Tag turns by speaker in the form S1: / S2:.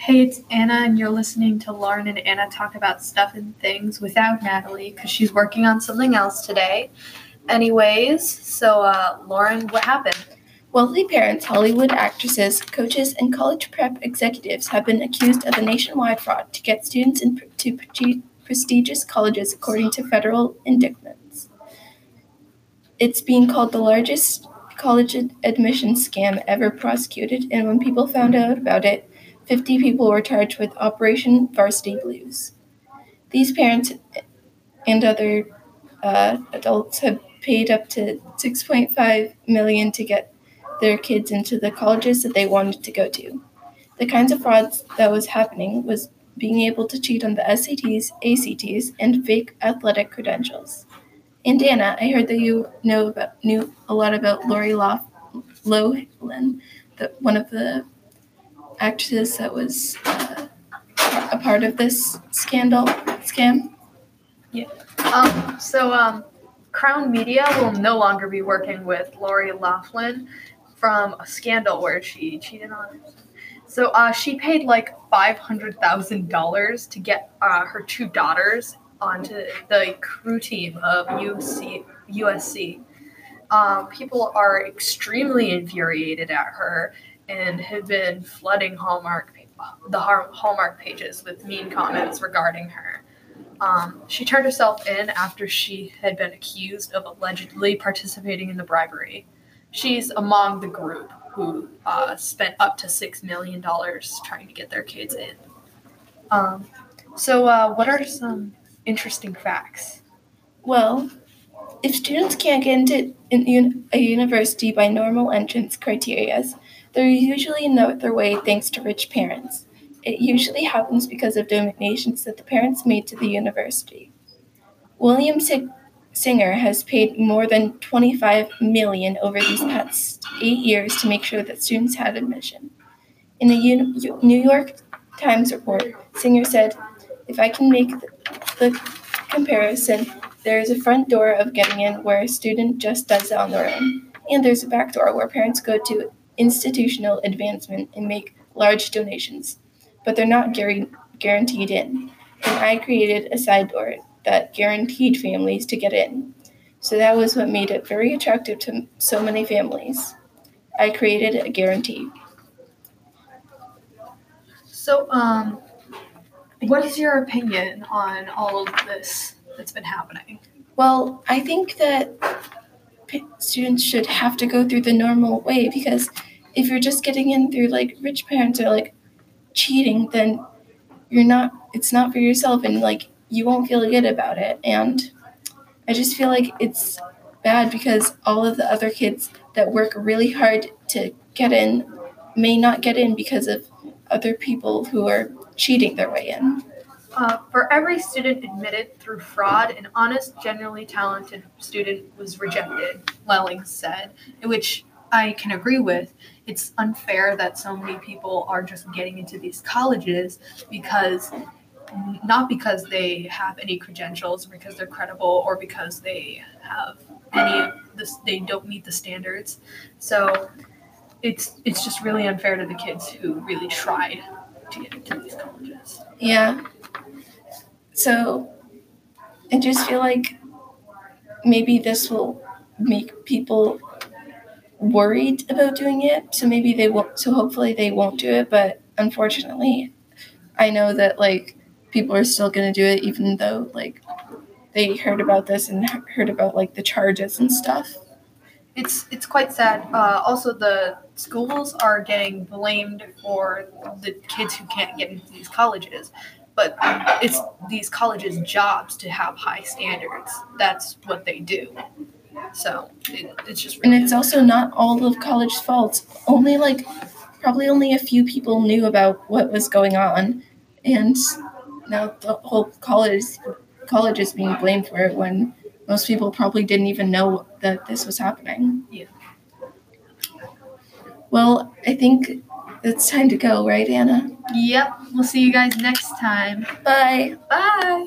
S1: Hey, it's Anna, and you're listening to Lauren and Anna talk about stuff and things without Natalie because she's working on something else today. Anyways, so uh, Lauren, what happened?
S2: Wealthy parents, Hollywood actresses, coaches, and college prep executives have been accused of a nationwide fraud to get students into pre- prestigious colleges, according to federal indictments. It's being called the largest college ad- admission scam ever prosecuted, and when people found out about it, 50 people were charged with Operation Varsity Blues. These parents and other uh, adults have paid up to 6.5 million to get their kids into the colleges that they wanted to go to. The kinds of frauds that was happening was being able to cheat on the SATs, ACTs, and fake athletic credentials. And Anna, I heard that you know about knew a lot about Lori Loughlin, the, one of the actresses that was uh, a part of this scandal scam.
S1: Yeah. Um. So um, Crown Media will no longer be working with Lori Loughlin from a scandal where she cheated on. So uh, she paid like five hundred thousand dollars to get uh, her two daughters onto the crew team of UC, USC. Um, people are extremely infuriated at her and have been flooding Hallmark the Hallmark pages with mean comments regarding her. Um, she turned herself in after she had been accused of allegedly participating in the bribery. She's among the group who uh, spent up to six million dollars trying to get their kids in. Um, so, uh, what are some interesting facts?
S2: Well, if students can't get into a university by normal entrance criteria, they're usually no other way thanks to rich parents. It usually happens because of donations that the parents made to the university. William Singer has paid more than 25 million over these past 8 years to make sure that students had admission. In a New York Times report, Singer said, "If I can make the comparison, there is a front door of getting in where a student just does it on their own, and there's a back door where parents go to institutional advancement and make large donations, but they're not guaranteed in. And I created a side door that guaranteed families to get in. So that was what made it very attractive to so many families. I created a guarantee.
S1: So, um, what is your opinion on all of this that's been happening?
S2: Well, I think that students should have to go through the normal way because if you're just getting in through like rich parents or like cheating, then you're not, it's not for yourself and like you won't feel good about it. And I just feel like it's bad because all of the other kids that work really hard to get in may not get in because of other people who are cheating their way in.
S1: Uh, for every student admitted through fraud, an honest, genuinely talented student was rejected, Lelling said, which I can agree with it's unfair that so many people are just getting into these colleges because not because they have any credentials or because they're credible or because they have any this they don't meet the standards. So it's it's just really unfair to the kids who really tried to get into these colleges.
S2: Yeah. So i just feel like maybe this will make people worried about doing it, so maybe they won't. So hopefully they won't do it. But unfortunately, I know that like people are still gonna do it, even though like they heard about this and heard about like the charges and stuff.
S1: It's it's quite sad. Uh, also, the schools are getting blamed for the kids who can't get into these colleges, but it's these colleges' jobs to have high standards. That's what they do. So it, it's just.
S2: Really and it's also not all of college's fault. Only like, probably only a few people knew about what was going on, and now the whole college college is being blamed for it when most people probably didn't even know that this was happening.
S1: Yeah.
S2: Well, I think it's time to go, right, Anna?
S1: Yep. We'll see you guys next time.
S2: Bye.
S1: Bye.